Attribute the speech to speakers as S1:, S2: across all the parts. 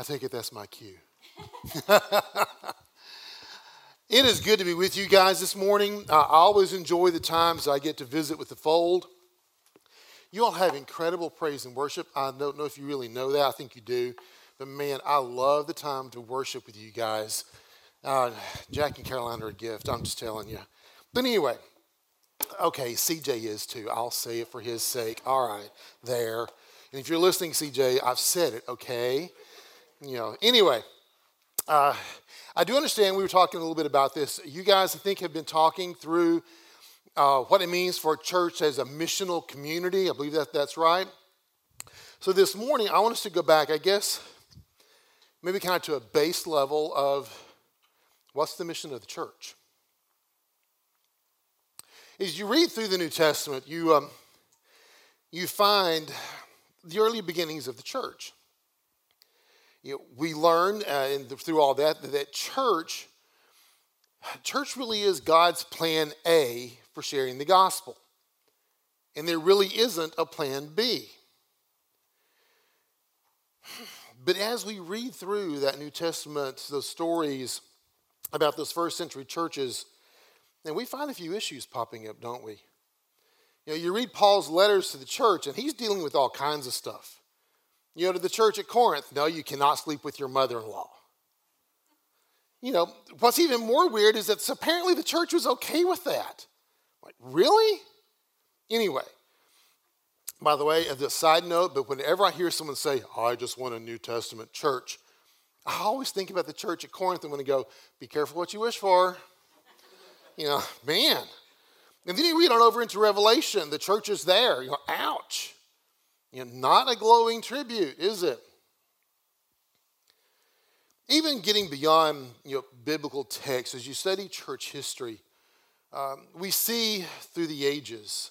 S1: I take it that's my cue. it is good to be with you guys this morning. I always enjoy the times I get to visit with the fold. You all have incredible praise and worship. I don't know if you really know that. I think you do. But man, I love the time to worship with you guys. Uh, Jack and Caroline are a gift. I'm just telling you. But anyway, okay, CJ is too. I'll say it for his sake. All right, there. And if you're listening, CJ, I've said it, okay? You know, anyway, uh, I do understand we were talking a little bit about this. You guys, I think, have been talking through uh, what it means for a church as a missional community. I believe that that's right. So this morning, I want us to go back, I guess, maybe kind of to a base level of what's the mission of the church. As you read through the New Testament, you, um, you find the early beginnings of the church. You know, we learn uh, through all that that church, church really is God's plan A for sharing the gospel. And there really isn't a plan B. But as we read through that New Testament, those stories about those first century churches, and we find a few issues popping up, don't we? You know, you read Paul's letters to the church, and he's dealing with all kinds of stuff. You know, to the church at Corinth, no, you cannot sleep with your mother in law. You know, what's even more weird is that apparently the church was okay with that. Like, really? Anyway, by the way, as a side note, but whenever I hear someone say, oh, I just want a New Testament church, I always think about the church at Corinth and want to go, be careful what you wish for. You know, man. And then you read on over into Revelation, the church is there. You know, ouch. You know, not a glowing tribute, is it? Even getting beyond you know, biblical texts, as you study church history, um, we see through the ages,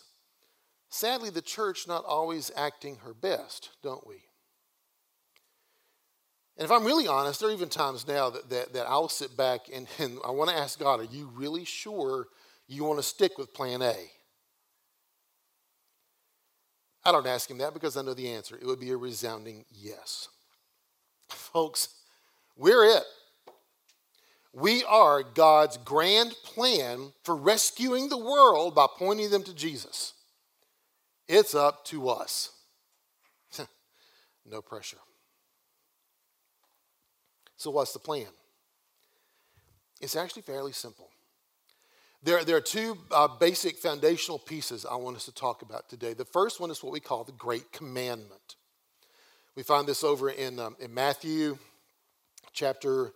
S1: sadly, the church not always acting her best, don't we? And if I'm really honest, there are even times now that, that, that I'll sit back and, and I want to ask God, are you really sure you want to stick with plan A? I don't ask him that because I know the answer. It would be a resounding yes. Folks, we're it. We are God's grand plan for rescuing the world by pointing them to Jesus. It's up to us. no pressure. So, what's the plan? It's actually fairly simple. There, there are two uh, basic foundational pieces I want us to talk about today. The first one is what we call the Great Commandment. We find this over in, um, in Matthew chapter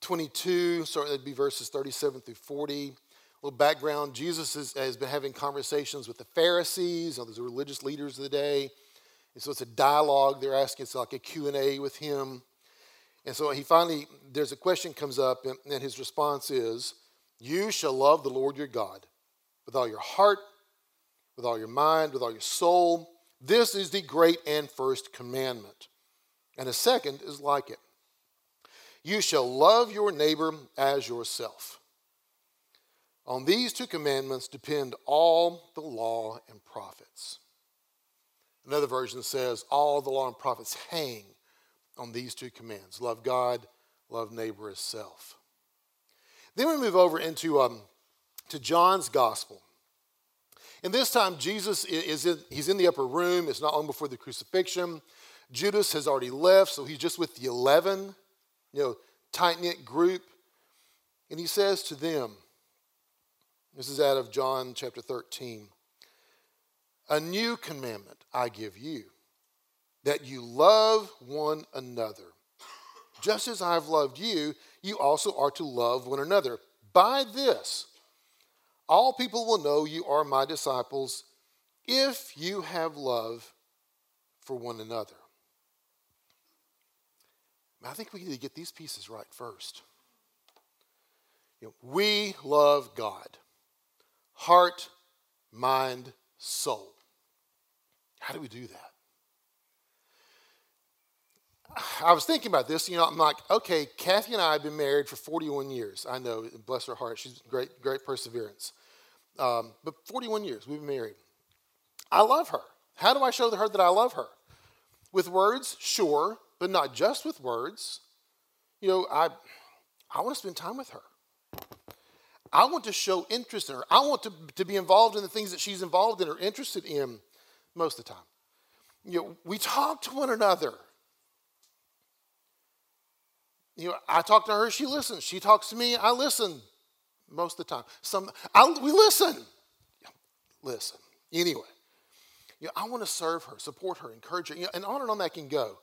S1: 22, so that'd be verses 37 through 40. A little background Jesus is, has been having conversations with the Pharisees, all those religious leaders of the day. And so it's a dialogue they're asking, it's like a Q&A with him. And so he finally, there's a question comes up, and, and his response is, You shall love the Lord your God with all your heart, with all your mind, with all your soul. This is the great and first commandment. And a second is like it you shall love your neighbor as yourself. On these two commandments depend all the law and prophets. Another version says, All the law and prophets hang on these two commands love God, love neighbor as self. Then we move over into um, to John's gospel. And this time, Jesus is in, he's in the upper room. It's not long before the crucifixion. Judas has already left, so he's just with the 11 you know, tight knit group. And he says to them, this is out of John chapter 13, a new commandment I give you, that you love one another. Just as I've loved you, you also are to love one another. By this, all people will know you are my disciples if you have love for one another. I think we need to get these pieces right first. You know, we love God, heart, mind, soul. How do we do that? I was thinking about this. You know, I'm like, okay, Kathy and I have been married for 41 years. I know, bless her heart, she's great, great perseverance. Um, but 41 years we've been married. I love her. How do I show her that I love her? With words, sure, but not just with words. You know, I, I want to spend time with her. I want to show interest in her. I want to, to be involved in the things that she's involved in or interested in most of the time. You know, we talk to one another. You know, I talk to her, she listens. She talks to me, I listen most of the time. Some, I, we listen. Listen. Anyway, you know, I want to serve her, support her, encourage her, you know, and on and on that can go.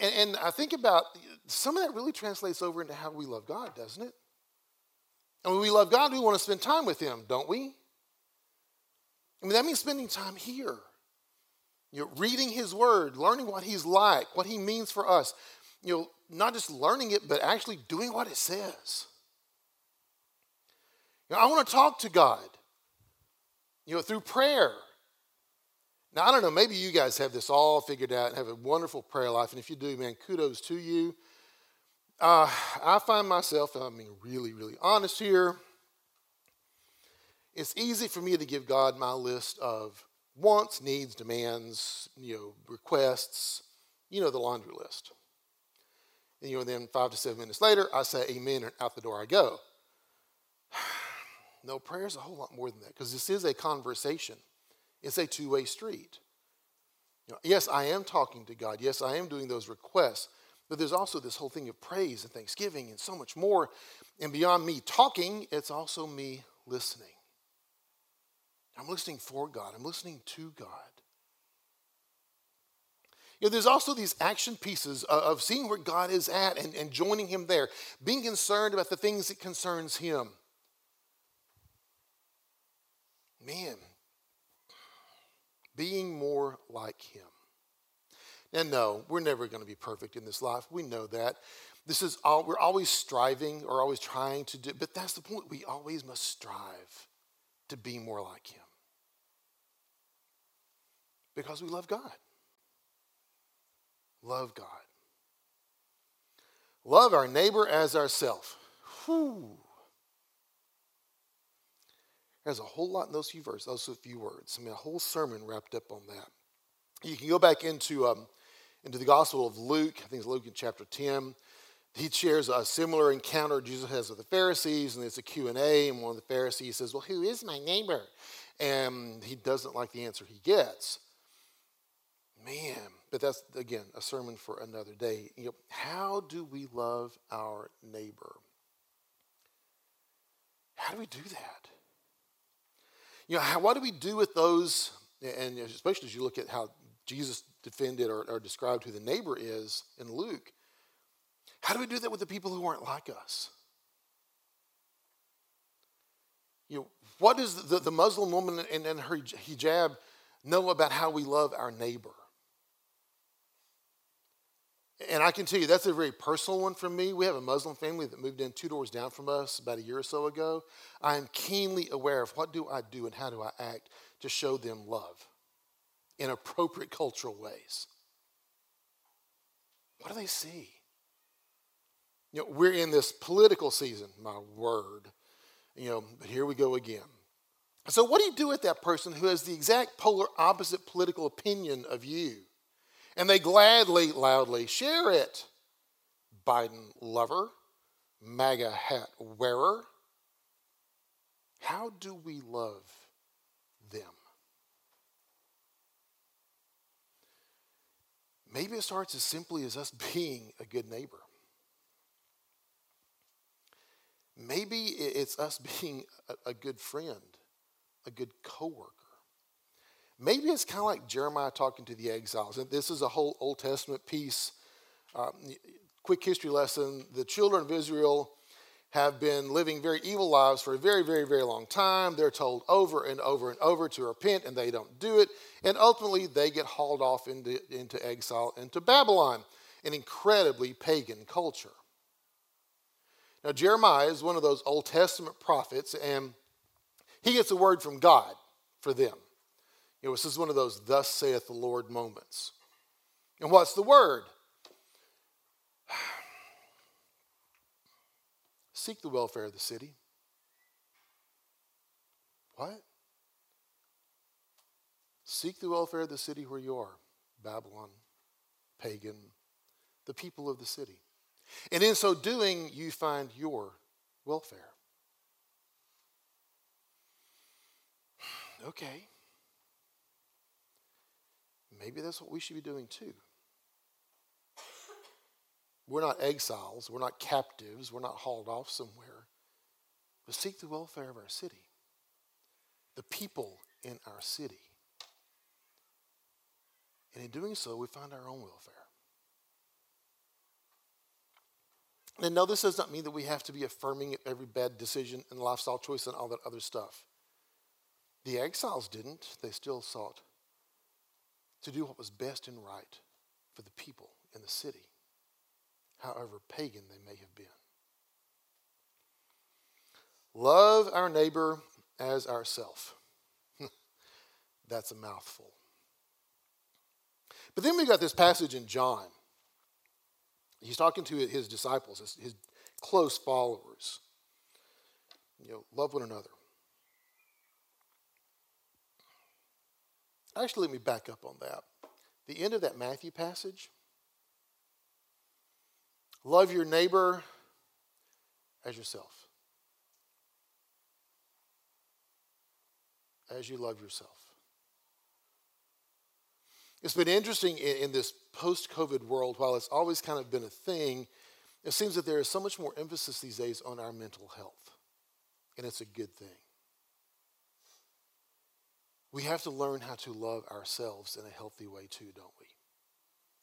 S1: And, and I think about some of that really translates over into how we love God, doesn't it? And when we love God, we want to spend time with Him, don't we? I mean, that means spending time here. You know, reading His Word, learning what He's like, what He means for us. You know, not just learning it, but actually doing what it says. You know, I want to talk to God, you know, through prayer. Now, I don't know, maybe you guys have this all figured out and have a wonderful prayer life. And if you do, man, kudos to you. Uh, I find myself, I mean, really, really honest here. It's easy for me to give God my list of wants, needs, demands, you know, requests, you know, the laundry list. And, you know, then five to seven minutes later, I say amen and out the door I go. no, prayer is a whole lot more than that because this is a conversation. It's a two-way street. You know, yes, I am talking to God. Yes, I am doing those requests. But there's also this whole thing of praise and thanksgiving and so much more. And beyond me talking, it's also me listening. I'm listening for God, I'm listening to God. Know, there's also these action pieces of, seeing where God is at and, and joining Him there, being concerned about the things that concerns Him. Man, being more like Him. And no, we're never going to be perfect in this life. We know that. This is all, we're always striving or always trying to do, but that's the point. We always must strive to be more like Him. Because we love God. Love God. Love our neighbor as ourself. Whew. There's a whole lot in those few verses, those few words. I mean, a whole sermon wrapped up on that. You can go back into um, into the Gospel of Luke. I think it's Luke in chapter 10. He shares a similar encounter Jesus has with the Pharisees, and it's a Q&A, and one of the Pharisees says, well, who is my neighbor? And he doesn't like the answer he gets. Man, but that's, again, a sermon for another day. You know, how do we love our neighbor? How do we do that? You know, how, what do we do with those, and especially as you look at how Jesus defended or, or described who the neighbor is in Luke. How do we do that with the people who aren't like us? You know, what does the, the Muslim woman and her hijab know about how we love our neighbor? And I can tell you that's a very personal one for me. We have a Muslim family that moved in two doors down from us about a year or so ago. I am keenly aware of what do I do and how do I act to show them love in appropriate cultural ways. What do they see? You know, we're in this political season, my word. You know, but here we go again. So, what do you do with that person who has the exact polar opposite political opinion of you? And they gladly, loudly share it. Biden lover, MAGA hat wearer. How do we love them? Maybe it starts as simply as us being a good neighbor. Maybe it's us being a, good friend, a good coworker. Maybe it's kind of like Jeremiah talking to the exiles. And this is a whole Old Testament piece. Um, quick history lesson. The children of Israel have been living very evil lives for a very, very, very long time. They're told over and over and over to repent, and they don't do it. And ultimately, they get hauled off into, into exile into Babylon, an incredibly pagan culture. Now, Jeremiah is one of those Old Testament prophets, and he gets a word from God for them. Know, this is one of those thus saith the Lord moments. And what's the word? Seek the welfare of the city. What? Seek the welfare of the city where you are. Babylon. pagan, the people of the city. And in so doing, you find your welfare. Okay. Maybe that's what we should be doing too. We're not exiles, we're not captives, we're not hauled off somewhere, but seek the welfare of our city, the people in our city. And in doing so, we find our own welfare. And no, this does not mean that we have to be affirming every bad decision and lifestyle choice and all that other stuff. The exiles didn't. They still sought to do what was best and right for the people in the city, however pagan they may have been. Love our neighbor as ourself. That's a mouthful. But then we got this passage in John. He's talking to his disciples, his, his close followers. You know, love one another. Actually, let me back up on that. The end of that Matthew passage love your neighbor as yourself. As you love yourself. It's been interesting in, in this post COVID world, while it's always kind of been a thing, it seems that there is so much more emphasis these days on our mental health. And it's a good thing. We have to learn how to love ourselves in a healthy way too, don't we?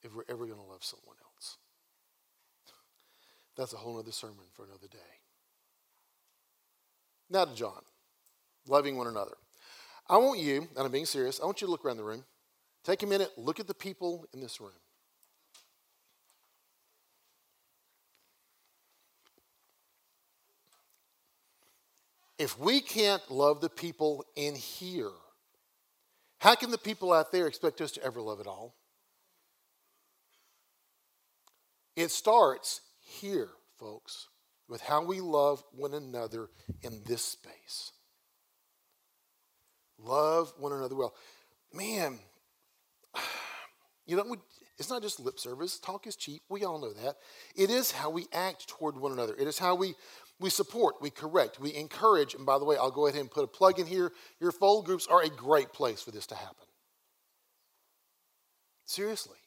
S1: If we're ever going to love someone else. That's a whole other sermon for another day. Now to John, loving one another. I want you, and I'm being serious, I want you to look around the room. Take a minute, look at the people in this room. If we can't love the people in here, how can the people out there expect us to ever love it all? It starts here, folks, with how we love one another in this space. Love one another well. Man, you know, it's not just lip service. Talk is cheap. We all know that. It is how we act toward one another. It is how we we support, we correct, we encourage. And by the way, I'll go ahead and put a plug in here. Your fold groups are a great place for this to happen. Seriously.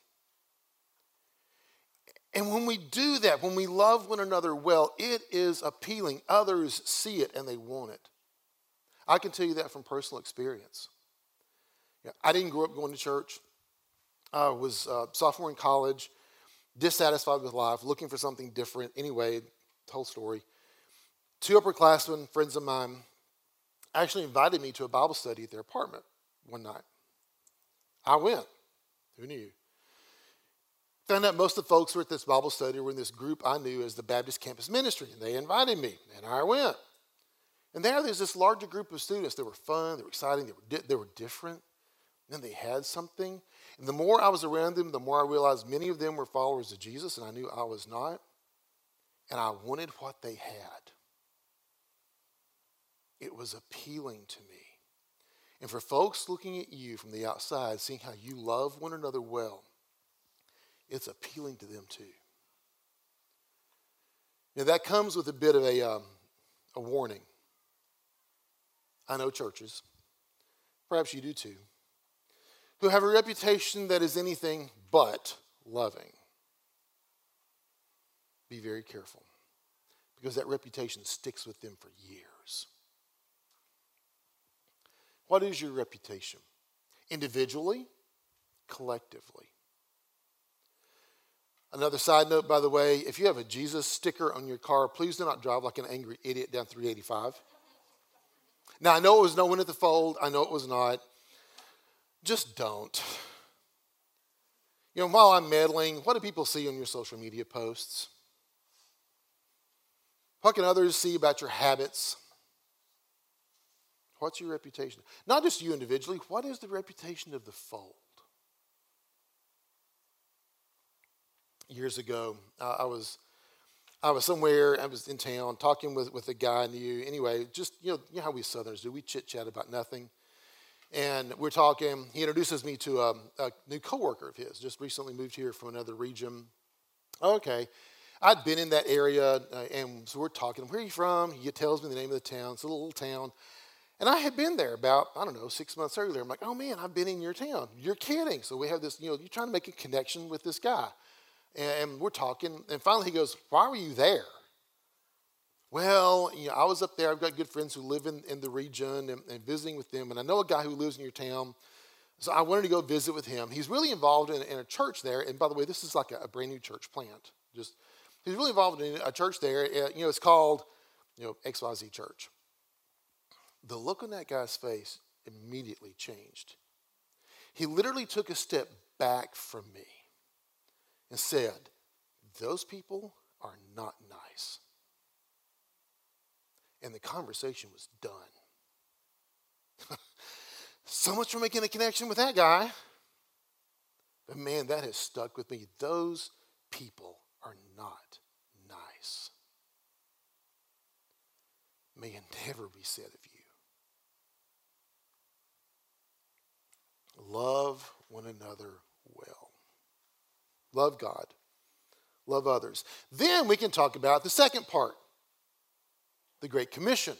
S1: And when we do that, when we love one another well, it is appealing. Others see it and they want it. I can tell you that from personal experience. Yeah, I didn't grow up going to church. I was a sophomore in college, dissatisfied with life, looking for something different. Anyway, the whole story. Two upperclassmen, friends of mine, actually invited me to a Bible study at their apartment one night. I went. Who knew? Found out most of the folks who were at this Bible study were in this group I knew as the Baptist Campus Ministry, and they invited me, and I went. And there, there's this larger group of students. They were fun, they were exciting, they were, di- they were different, and they had something. And the more I was around them, the more I realized many of them were followers of Jesus, and I knew I was not. And I wanted what they had it was appealing to me. And for folks looking at you from the outside, seeing how you love one another well, it's appealing to them too. Now, that comes with a bit of a, um, a warning. I know churches, perhaps you do too, who have a reputation that is anything but loving. Be very careful because that reputation sticks with them for years. What is your reputation? Individually, collectively. Another side note, by the way, if you have a Jesus sticker on your car, please do not drive like an angry idiot down 385. Now, I know it was no one at the fold. I know it was not. Just don't. You know, while I'm meddling, what do people see on your social media posts? What can others see about your habits? What's your reputation? Not just you individually, what is the reputation of the fold? Years ago, uh, I was I was somewhere, I was in town talking with, with a guy I knew. Anyway, just, you know, you know how we Southerners do. We chit chat about nothing. And we're talking, he introduces me to a, a new coworker of his, just recently moved here from another region. Okay. I'd been in that area, uh, and so we're talking. Where are you from? He tells me the name of the town. It's a little town. And I had been there about, I don't know, six months earlier. I'm like, oh man, I've been in your town. You're kidding. So we have this, you know, you're trying to make a connection with this guy. And we're talking. And finally he goes, why were you there? Well, you know, I was up there. I've got good friends who live in, in the region and, and visiting with them. And I know a guy who lives in your town. So I wanted to go visit with him. He's really involved in, in a church there. And by the way, this is like a, a brand new church plant. Just He's really involved in a church there. Uh, you know, it's called, you know, XYZ Church. The look on that guy's face immediately changed. He literally took a step back from me and said, Those people are not nice. And the conversation was done. so much for making a connection with that guy. But man, that has stuck with me. Those people are not nice. May it never be said of you. Love one another well. Love God. Love others. Then we can talk about the second part the Great Commission.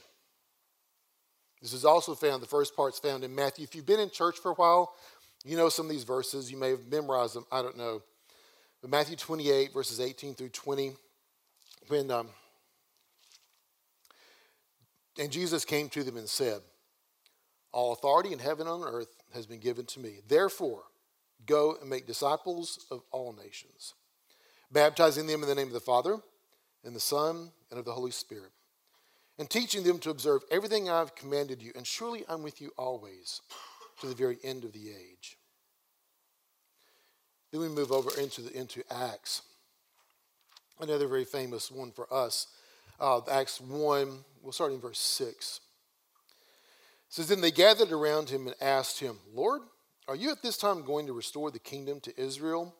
S1: This is also found, the first part's found in Matthew. If you've been in church for a while, you know some of these verses. You may have memorized them. I don't know. But Matthew 28, verses 18 through 20, when um, and Jesus came to them and said, All authority in heaven and on earth has been given to me. Therefore, go and make disciples of all nations, baptizing them in the name of the Father, and the Son, and of the Holy Spirit, and teaching them to observe everything I've commanded you. And surely I'm with you always to the very end of the age. Then we move over into, the, into Acts. Another very famous one for us. Uh, Acts 1, we'll start in verse 6. Says, Then they gathered around him and asked him, Lord, are you at this time going to restore the kingdom to Israel?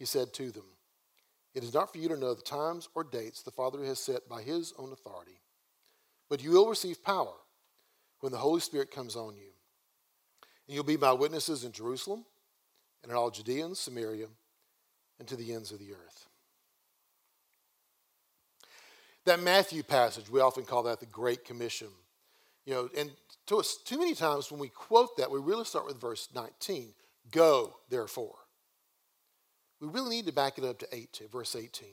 S1: He said to them, It is not for you to know the times or dates the Father has set by his own authority, but you will receive power when the Holy Spirit comes on you. And you'll be my witnesses in Jerusalem and in all Judea and Samaria and to the ends of the earth. That Matthew passage, we often call that the Great Commission. You know, and to us, too many times when we quote that, we really start with verse 19 Go, therefore. We really need to back it up to 8, verse 18.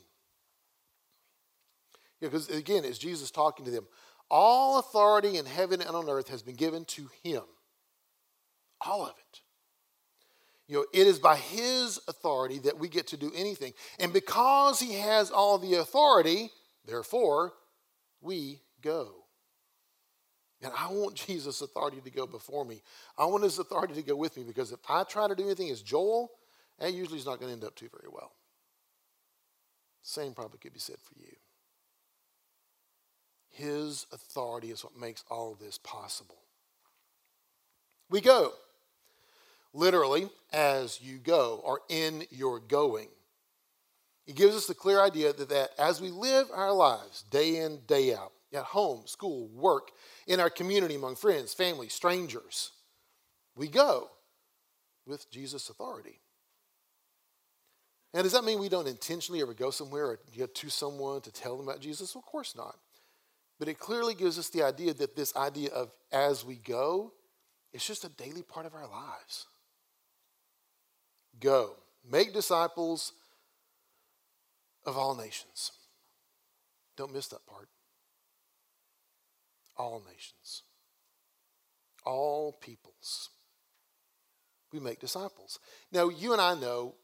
S1: Because again, it's Jesus talking to them. All authority in heaven and on earth has been given to him. All of it. You know, it is by his authority that we get to do anything. And because he has all the authority, therefore, we go. And I want Jesus' authority to go before me. I want his authority to go with me because if I try to do anything as Joel, that usually is not going to end up too very well. Same probably could be said for you. His authority is what makes all of this possible. We go literally, as you go, or in your going. It gives us the clear idea that, that as we live our lives day in, day out, at home, school, work, in our community, among friends, family, strangers, we go with Jesus' authority. And does that mean we don't intentionally ever go somewhere or get to someone to tell them about Jesus? Well, of course not. But it clearly gives us the idea that this idea of as we go, it's just a daily part of our lives. Go, make disciples of all nations. Don't miss that part. All nations, all peoples. We make disciples. Now, you and I know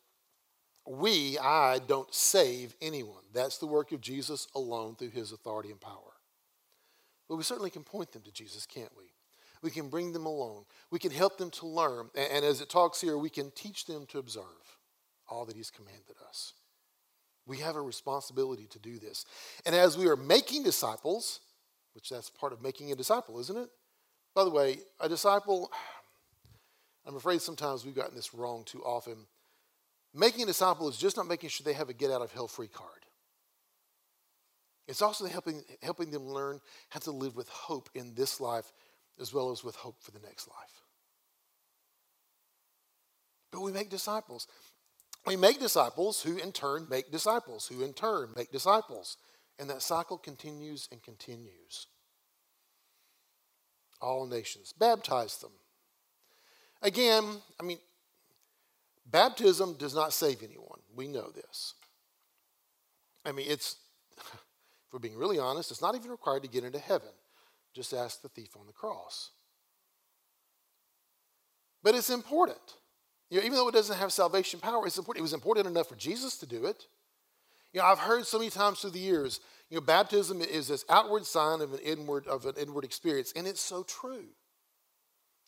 S1: we, I, don't save anyone. That's the work of Jesus alone through his authority and power. But we certainly can point them to Jesus, can't we? We can bring them along. We can help them to learn. And as it talks here, we can teach them to observe all that He's commanded us. We have a responsibility to do this. And as we are making disciples, which that's part of making a disciple, isn't it? By the way, a disciple, I'm afraid sometimes we've gotten this wrong too often. Making a disciple is just not making sure they have a get out of hell free card. It's also helping, helping them learn how to live with hope in this life as well as with hope for the next life. but we make disciples. We make disciples who in turn make disciples, who in turn make disciples. And that cycle continues and continues. All nations. Baptize them. Again, I mean, baptism does not save anyone. We know this. I mean, it's, if we're being really honest, it's not even required to get into heaven. Just ask the thief on the cross. But it's important. You know, even though it doesn't have salvation power, it's important. It was important enough for Jesus to do it. You know, I've heard so many times through the years, you know, baptism is this outward sign of an inward of an inward experience, and it's so true.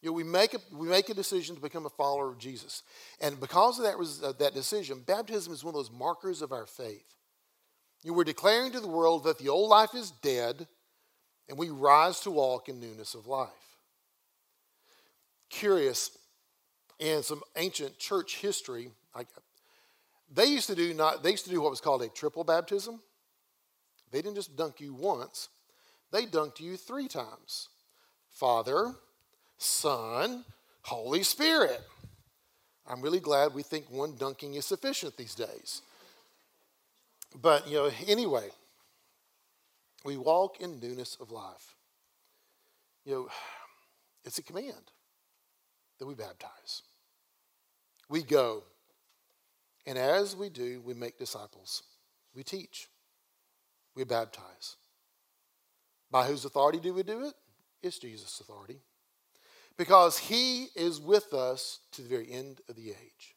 S1: You know, we make a we make a decision to become a follower of Jesus, and because of that uh, that decision, baptism is one of those markers of our faith. You know, we're declaring to the world that the old life is dead, and we rise to walk in newness of life. Curious, in some ancient church history, I, they used to do not they used to do what was called a triple baptism. They didn't just dunk you once; they dunked you three times. Father, Son, Holy Spirit. I'm really glad we think one dunking is sufficient these days. But you know, anyway, we walk in newness of life. You know, it's a command that we baptize. We go. And as we do, we make disciples. We teach. We baptize. By whose authority do we do it? It's Jesus' authority. Because he is with us to the very end of the age.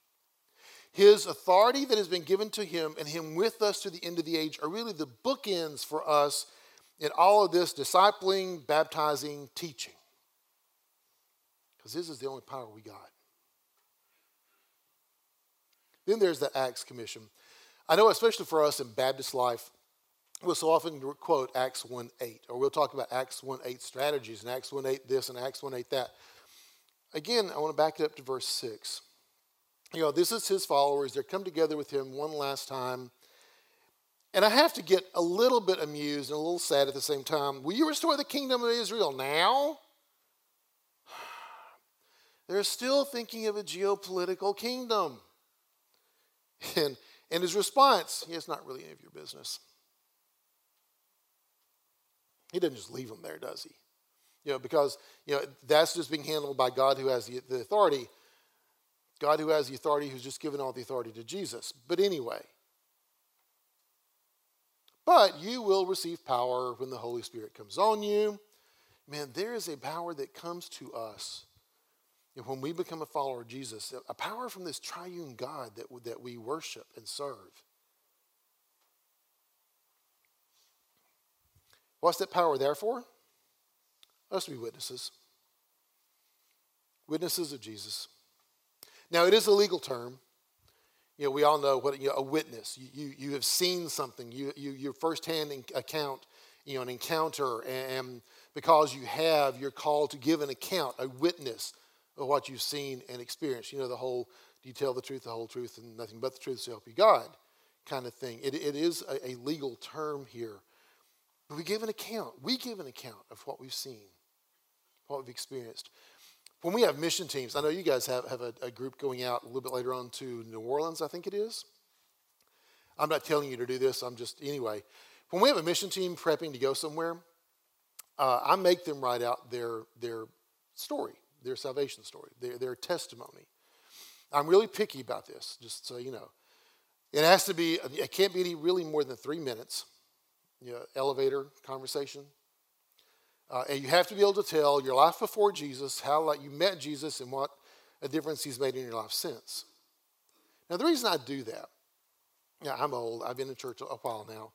S1: His authority that has been given to him and him with us to the end of the age are really the bookends for us in all of this discipling, baptizing, teaching. Because this is the only power we got. Then there's the Acts Commission. I know, especially for us in Baptist life, we'll so often quote Acts 1 8, or we'll talk about Acts 1 8 strategies, and Acts 1 8 this, and Acts 1 8 that. Again, I want to back it up to verse 6. You know, this is his followers. They're come together with him one last time. And I have to get a little bit amused and a little sad at the same time. Will you restore the kingdom of Israel now? They're still thinking of a geopolitical kingdom. And, and his response, yeah, it's not really any of your business. He doesn't just leave them there, does he? You know, because you know that's just being handled by God who has the, the authority. God who has the authority, who's just given all the authority to Jesus. But anyway, but you will receive power when the Holy Spirit comes on you. Man, there is a power that comes to us and when we become a follower of Jesus, a power from this triune God that, that we worship and serve. What's that power there for? Us to be witnesses. Witnesses of Jesus. Now, it is a legal term. You know, we all know what you know, a witness. You, you, you have seen something. You, you, your firsthand account, you know, an encounter. And because you have, you're called to give an account, a witness of what you've seen and experienced. You know, the whole, do you tell the truth, the whole truth, and nothing but the truth, so help you God kind of thing. It, it is a, a legal term here. But we give an account. We give an account of what we've seen, what we've experienced. When we have mission teams, I know you guys have, have a, a group going out a little bit later on to New Orleans, I think it is. I'm not telling you to do this, I'm just, anyway. When we have a mission team prepping to go somewhere, uh, I make them write out their, their story their salvation story, their, their testimony. I'm really picky about this, just so you know. It has to be, it can't be any really more than three minutes, you know, elevator conversation. Uh, and you have to be able to tell your life before Jesus, how like, you met Jesus and what a difference he's made in your life since. Now, the reason I do that, yeah, I'm old, I've been in church a while now,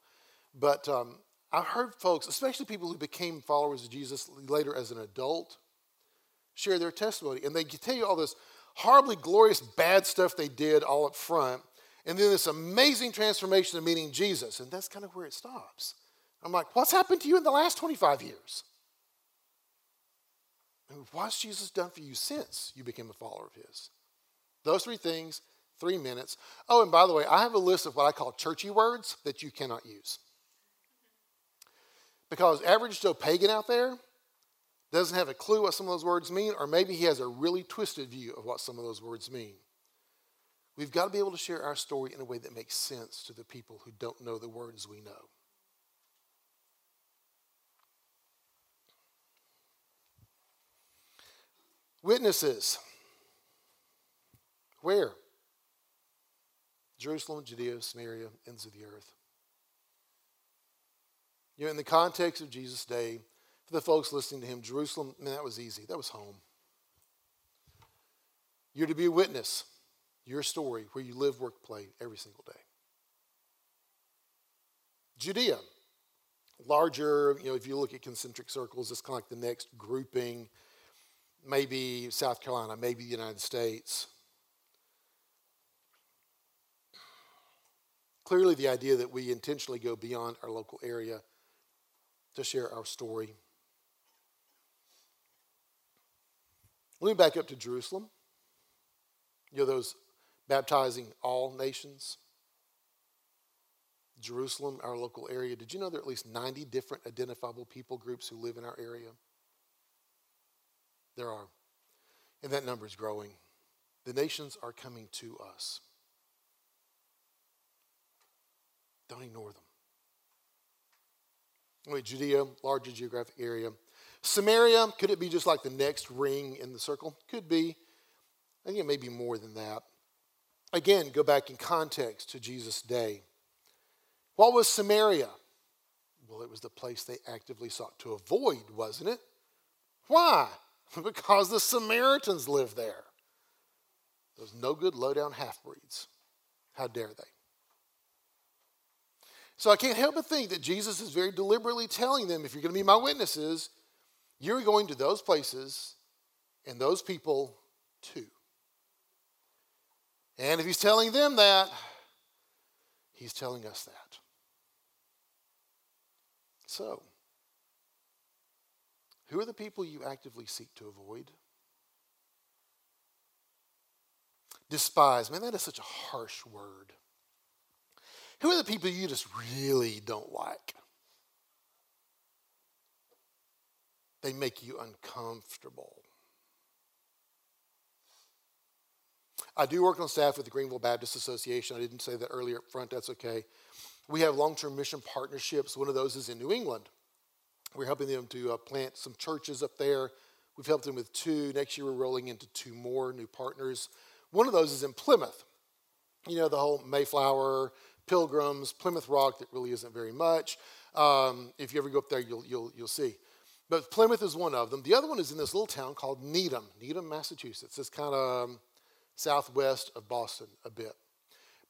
S1: but um, I've heard folks, especially people who became followers of Jesus later as an adult, share their testimony. And they tell you all this horribly glorious bad stuff they did all up front. And then this amazing transformation of meeting Jesus. And that's kind of where it stops. I'm like, what's happened to you in the last 25 years? What's Jesus done for you since you became a follower of his? Those three things, three minutes. Oh, and by the way, I have a list of what I call churchy words that you cannot use. Because average Joe pagan out there doesn't have a clue what some of those words mean, or maybe he has a really twisted view of what some of those words mean. we've got to be able to share our story in a way that makes sense to the people who don't know the words we know. Witnesses. Where? Jerusalem, Judea, Samaria, ends of the earth. You know, in the context of Jesus' day, for the folks listening to him, Jerusalem, man, that was easy. That was home. You're to be a witness, your story, where you live, work, play every single day. Judea, larger, you know, if you look at concentric circles, it's kind of like the next grouping, maybe South Carolina, maybe the United States. Clearly, the idea that we intentionally go beyond our local area to share our story. Let me back up to Jerusalem. You know, those baptizing all nations. Jerusalem, our local area. Did you know there are at least 90 different identifiable people groups who live in our area? There are. And that number is growing. The nations are coming to us. Don't ignore them. Wait, Judea, larger geographic area. Samaria, could it be just like the next ring in the circle? Could be. I think it may be more than that. Again, go back in context to Jesus' day. What was Samaria? Well, it was the place they actively sought to avoid, wasn't it? Why? because the Samaritans lived there. Those no good, low down half breeds. How dare they? So I can't help but think that Jesus is very deliberately telling them if you're going to be my witnesses, you're going to those places and those people too. And if he's telling them that, he's telling us that. So, who are the people you actively seek to avoid? Despise. Man, that is such a harsh word. Who are the people you just really don't like? They make you uncomfortable. I do work on staff with the Greenville Baptist Association. I didn't say that earlier up front, that's okay. We have long term mission partnerships. One of those is in New England. We're helping them to uh, plant some churches up there. We've helped them with two. Next year, we're rolling into two more new partners. One of those is in Plymouth. You know, the whole Mayflower, Pilgrims, Plymouth Rock, that really isn't very much. Um, if you ever go up there, you'll, you'll, you'll see. But Plymouth is one of them. The other one is in this little town called Needham, Needham, Massachusetts. It's kind of um, southwest of Boston a bit.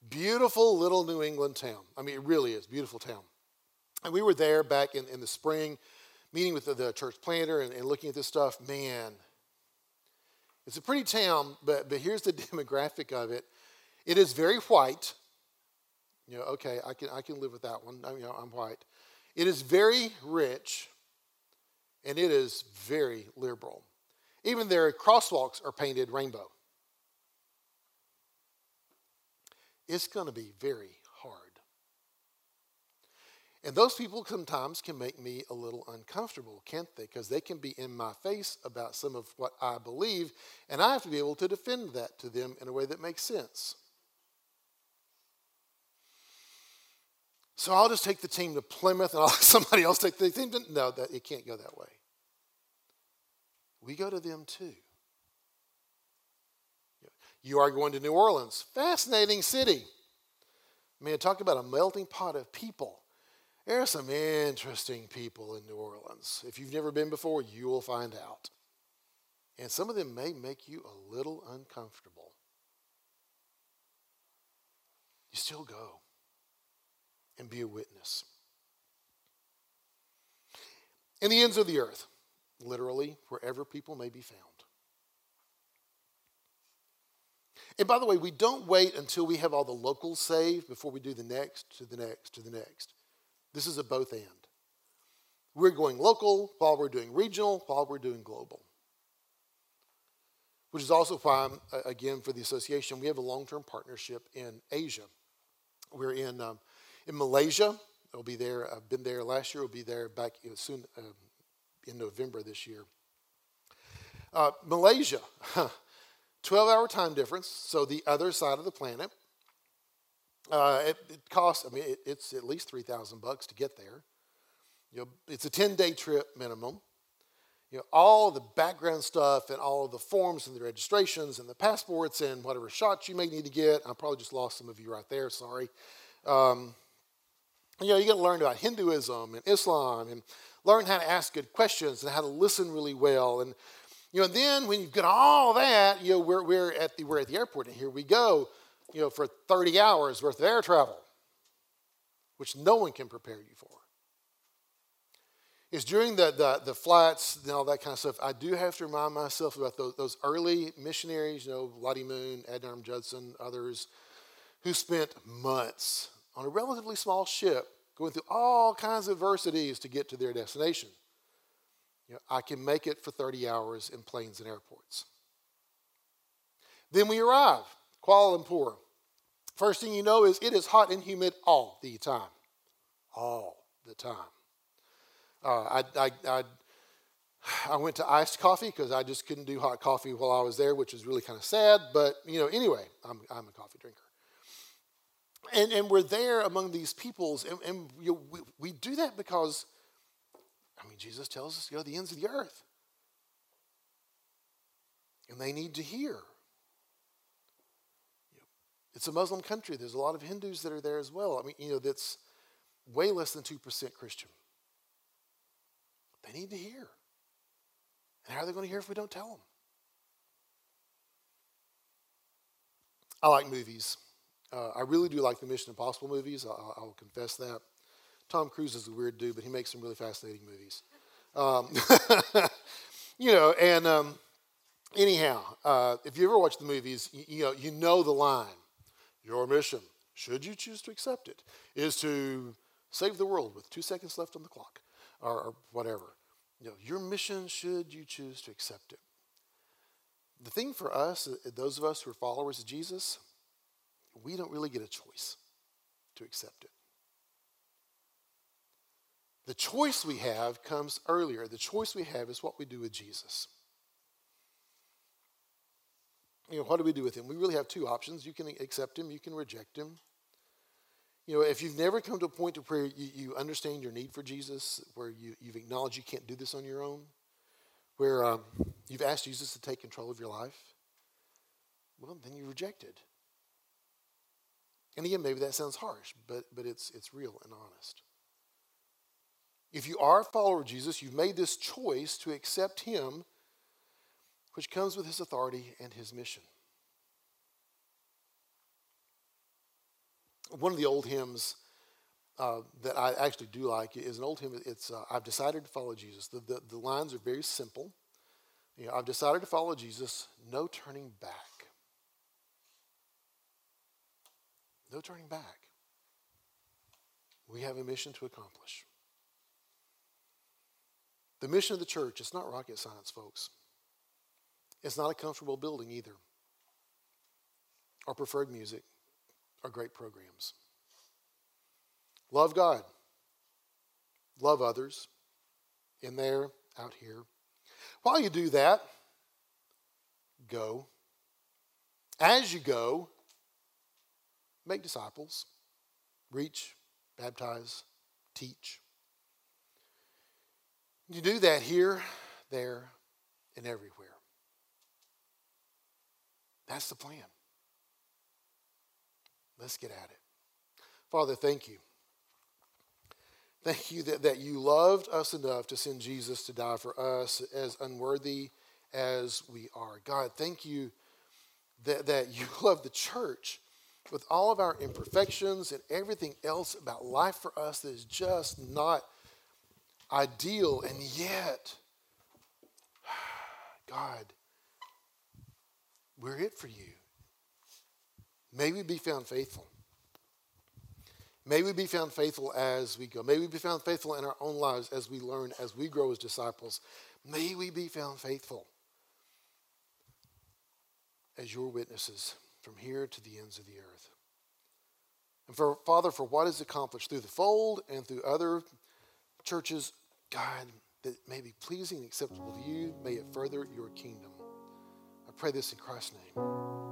S1: Beautiful little New England town. I mean, it really is beautiful town. And we were there back in, in the spring, meeting with the, the church planter and, and looking at this stuff. Man, it's a pretty town, but, but here's the demographic of it. It is very white. You know, okay, I can, I can live with that one. I, you know, I'm white. It is very rich, and it is very liberal. Even their crosswalks are painted rainbow. It's going to be very hard. and those people sometimes can make me a little uncomfortable, can't they? Because they can be in my face about some of what I believe, and I have to be able to defend that to them in a way that makes sense. So I'll just take the team to Plymouth and I'll let somebody else take the team to. No, that, it can't go that way. We go to them too. You are going to New Orleans. Fascinating city. Man, talk about a melting pot of people. There are some interesting people in New Orleans. If you've never been before, you will find out. And some of them may make you a little uncomfortable. You still go and be a witness. In the ends of the earth, literally, wherever people may be found. And by the way, we don't wait until we have all the locals saved before we do the next, to the next, to the next. This is a both and. We're going local while we're doing regional, while we're doing global. Which is also why, again, for the association, we have a long term partnership in Asia. We're in, um, in Malaysia. I'll be there. I've been there last year. We'll be there back soon um, in November this year. Uh, Malaysia. 12 hour time difference, so the other side of the planet. Uh, it, it, costs, I mean, it, it's at least 3000 bucks to get there. You know, it's a 10 day trip minimum. You know, all the background stuff and all of the forms and the registrations and the passports and whatever shots you may need to get. I probably just lost some of you right there, sorry. Um, you know, you got to learn about Hinduism and Islam and learn how to ask good questions and how to listen really well. And, you know, and then when you've got all that, you know, we're, we're, at the, we're at the airport and here we go, you know, for 30 hours worth of air travel, which no one can prepare you for It's during the, the, the flights and all that kind of stuff, I do have to remind myself about those, those early missionaries, you know, Lottie Moon, Adoniram Judson, others, who spent months on a relatively small ship going through all kinds of adversities to get to their destination. You know, I can make it for 30 hours in planes and airports. Then we arrive, Kuala Lumpur. First thing you know is it is hot and humid all the time. All the time. Uh, I, I, I, I, went to iced coffee because I just couldn't do hot coffee while I was there, which is really kind of sad. But, you know, anyway, I'm, I'm a coffee drinker. And, and we're there among these peoples, and, and you know, we, we do that because, I mean, Jesus tells us go to the ends of the earth. And they need to hear. It's a Muslim country. There's a lot of Hindus that are there as well. I mean, you know, that's way less than 2% Christian. They need to hear. And how are they going to hear if we don't tell them? I like movies. Uh, I really do like the Mission Impossible movies. I, I, will confess that. Tom Cruise is a weird dude, but he makes some really fascinating movies. Um, you know, and um, anyhow, uh, if you ever watch the movies, you, you, know you know the line. Your mission, should you choose to accept it, is to save the world with two seconds left on the clock or, or whatever. You know, your mission should you choose to accept it. The thing for us, uh, those of us who are followers of Jesus, we don't really get a choice to accept it. The choice we have comes earlier. The choice we have is what we do with Jesus. You know, what do we do with him? We really have two options. You can accept him, you can reject him. You know, if you've never come to a point to where you, you understand your need for Jesus, where you, you've acknowledged you can't do this on your own, where um, you've asked Jesus to take control of your life, well, then you rejected. And again, maybe that sounds harsh, but, but it's, it's real and honest. If you are a follower of Jesus, you've made this choice to accept Him, which comes with His authority and His mission. one of the old hymns uh, that I actually do like is an old hymn. It's uh, I've decided to follow Jesus. The, the, the, lines are very simple. You know, I've decided to follow Jesus. No turning back. No turning back. We have a mission to accomplish. The mission of the church, it's not rocket science, folks. It's not a comfortable building either, or preferred music are great programs. Love God. Love others in there, out here. While you do that, go. As you go, make disciples, reach, baptize, teach. You do that here, there, and everywhere. That's the plan. Let's get at it. Father, thank you. Thank you that, that you loved us enough to send Jesus to die for us as unworthy as we are. God, thank you that, that you love the church with all of our imperfections and everything else about life for us that is just not ideal. And yet, God, we're it for you. May we be found faithful. May we be found faithful as we go. May we be found faithful in our own lives as we learn, as we grow as disciples. May we be found faithful as your witnesses from here to the ends of the earth. And for Father, for what is accomplished through the fold and through other churches, God, that may be pleasing and acceptable to you, may it further your kingdom I pray this in Christ's name.